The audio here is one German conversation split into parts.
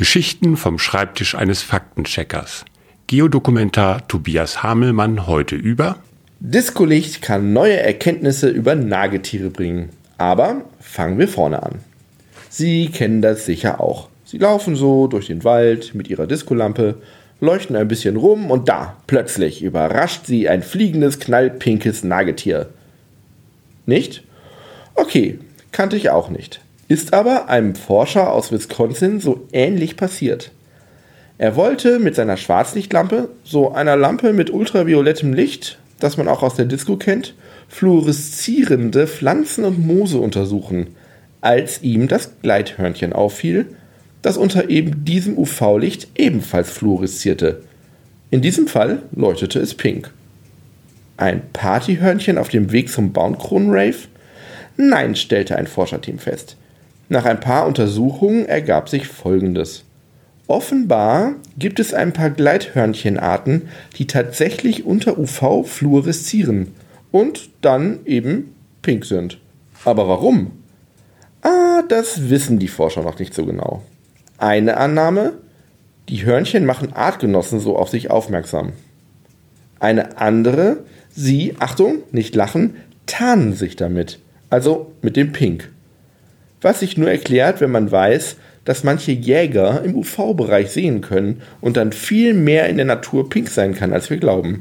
Geschichten vom Schreibtisch eines Faktencheckers. Geodokumentar Tobias Hamelmann heute über Discolicht kann neue Erkenntnisse über Nagetiere bringen. Aber fangen wir vorne an. Sie kennen das sicher auch. Sie laufen so durch den Wald mit ihrer Diskolampe, leuchten ein bisschen rum und da, plötzlich, überrascht sie ein fliegendes, knallpinkes Nagetier. Nicht? Okay, kannte ich auch nicht. Ist aber einem Forscher aus Wisconsin so ähnlich passiert. Er wollte mit seiner Schwarzlichtlampe, so einer Lampe mit ultraviolettem Licht, das man auch aus der Disco kennt, fluoreszierende Pflanzen und Moose untersuchen, als ihm das Gleithörnchen auffiel, das unter eben diesem UV-Licht ebenfalls fluoreszierte. In diesem Fall leuchtete es pink. Ein Partyhörnchen auf dem Weg zum Baumkronen-Rave? Nein, stellte ein Forscherteam fest. Nach ein paar Untersuchungen ergab sich Folgendes. Offenbar gibt es ein paar Gleithörnchenarten, die tatsächlich unter UV fluoreszieren und dann eben pink sind. Aber warum? Ah, das wissen die Forscher noch nicht so genau. Eine Annahme, die Hörnchen machen Artgenossen so auf sich aufmerksam. Eine andere, sie, Achtung, nicht lachen, tarnen sich damit, also mit dem Pink was sich nur erklärt, wenn man weiß, dass manche Jäger im UV-Bereich sehen können und dann viel mehr in der Natur pink sein kann, als wir glauben.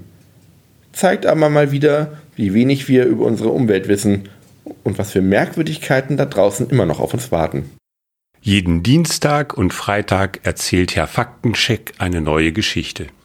Zeigt aber mal wieder, wie wenig wir über unsere Umwelt wissen und was für Merkwürdigkeiten da draußen immer noch auf uns warten. Jeden Dienstag und Freitag erzählt Herr Faktencheck eine neue Geschichte.